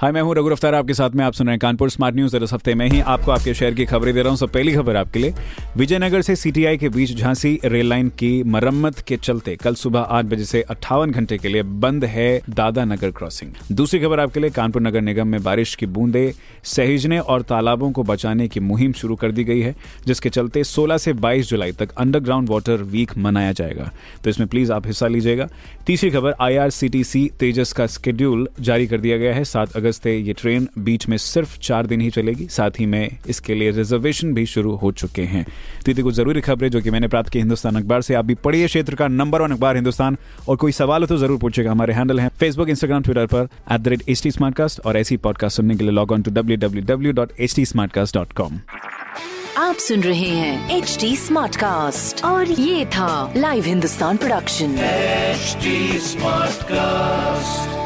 हाय, मैं हूँ रघु अफ्तार आपके साथ में आप सुन रहे हैं कानपुर स्मार्ट न्यूज़। इस हफ़्ते में ही आपको आपके शहर की खबरें दे रहा हूँ। सब पहली खबर आपके लिए। विजयनगर से सीटीआई के बीच झांसी रेल लाइन की मरम्मत के चलते कल सुबह आठ बजे से अट्ठावन घंटे के लिए बंद है दादा नगर क्रॉसिंग। दूसरी खबर आपके लिए, कानपुर नगर निगम में बारिश की बूंदे सहेजने और तालाबों को बचाने की मुहिम शुरू कर दी गई है, जिसके चलते 16 से 22 जुलाई तक अंडरग्राउंड वाटर वीक मनाया जाएगा। तो इसमें प्लीज़ आप हिस्सा लीजिएगा। तीसरी खबर, आईआरसीटीसी तेजस का स्केड्यूल जारी कर दिया गया है। सात अगस्त से ये ट्रेन बीच में सिर्फ़ चार दिन ही चलेगी। साथ ही में इसके लिए रिजर्वेशन भी शुरू हो चुके हैं। तो ये कुछ ज़रूरी खबरें जो कि मैंने प्राप्त की हिंदुस्तान अखबार से। आप भी पढ़िए क्षेत्र का नंबर वन अखबार हिंदुस्तान। और कोई सवाल हो तो ज़रूर पूछेगा हमारे हैंडल है फेसबुक इंस्टाग्राम ट्विटर पर at the rate H T और ऐसी पॉडकास्ट सुनने के लिए log on to W W W dot H T dot com आप सुन रहे हैं एच डी स्मार्ट कास्ट और ये था live Hindustan production HD Smartcast.